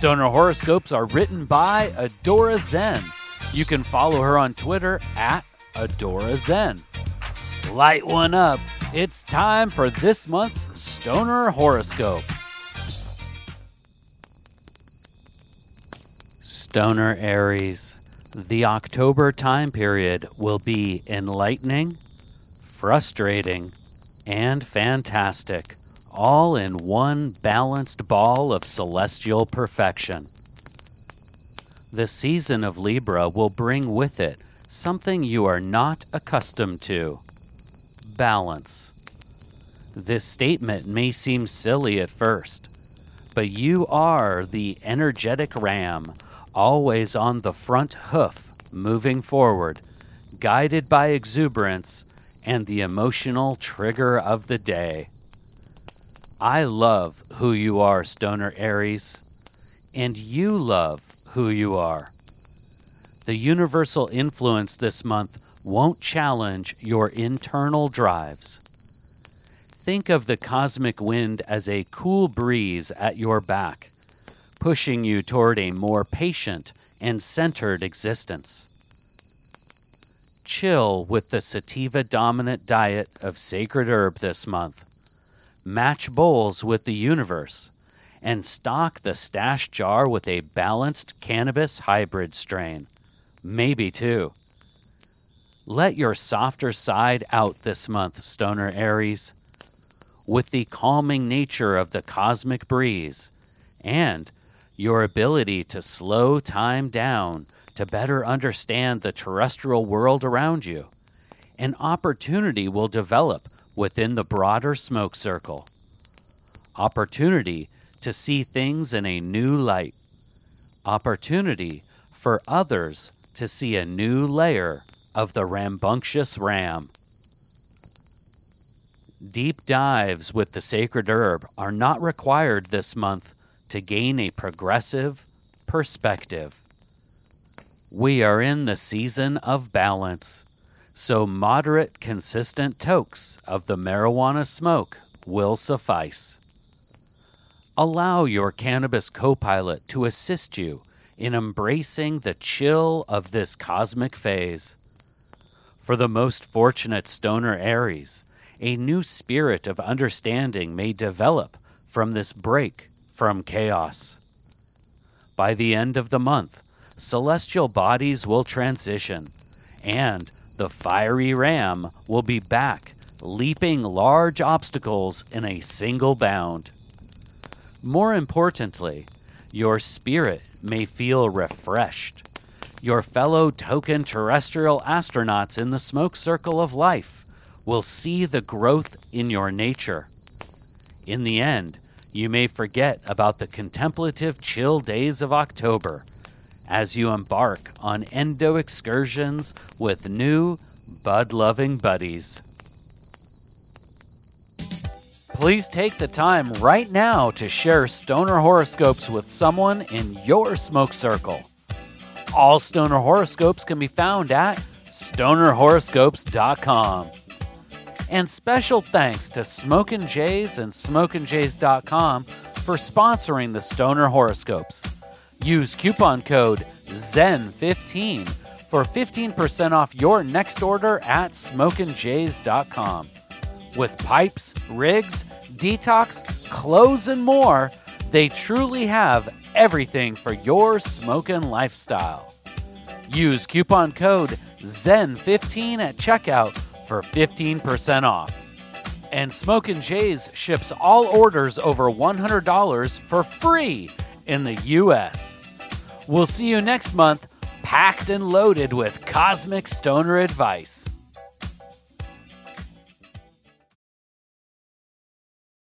Stoner horoscopes are written by Adora Zen. You can follow her on Twitter at Adora Zen. Light one up. It's time for this month's Stoner horoscope. Stoner Aries. The October time period will be enlightening, frustrating, and fantastic, all in one balanced ball of celestial perfection. The season of Libra will bring with it something you are not accustomed to balance. This statement may seem silly at first, but you are the energetic ram, always on the front hoof, moving forward, guided by exuberance and the emotional trigger of the day. I love who you are, Stoner Aries, and you love who you are. The universal influence this month won't challenge your internal drives. Think of the cosmic wind as a cool breeze at your back, pushing you toward a more patient and centered existence. Chill with the sativa dominant diet of sacred herb this month. Match bowls with the universe and stock the stash jar with a balanced cannabis hybrid strain. Maybe two. Let your softer side out this month, Stoner Aries. With the calming nature of the cosmic breeze and your ability to slow time down to better understand the terrestrial world around you, an opportunity will develop within the broader smoke circle. Opportunity to see things in a new light. Opportunity for others to see a new layer of the rambunctious ram. Deep dives with the sacred herb are not required this month to gain a progressive perspective. We are in the season of balance, so moderate, consistent tokes of the marijuana smoke will suffice. Allow your cannabis co pilot to assist you in embracing the chill of this cosmic phase. For the most fortunate stoner Aries, a new spirit of understanding may develop from this break from chaos. By the end of the month, celestial bodies will transition, and the fiery ram will be back, leaping large obstacles in a single bound. More importantly, your spirit may feel refreshed. Your fellow token terrestrial astronauts in the smoke circle of life will see the growth in your nature. In the end, you may forget about the contemplative chill days of October as you embark on endo excursions with new bud loving buddies. Please take the time right now to share stoner horoscopes with someone in your smoke circle. All stoner horoscopes can be found at stonerhoroscopes.com. And special thanks to Smokin' Jays and SmokinJays.com for sponsoring the Stoner Horoscopes. Use coupon code ZEN15 for 15% off your next order at SmokinJays.com. With pipes, rigs, detox, clothes, and more, they truly have everything for your smoking lifestyle. Use coupon code ZEN15 at checkout for 15% off. And Smokin' Jays ships all orders over $100 for free in the US. We'll see you next month, packed and loaded with cosmic stoner advice.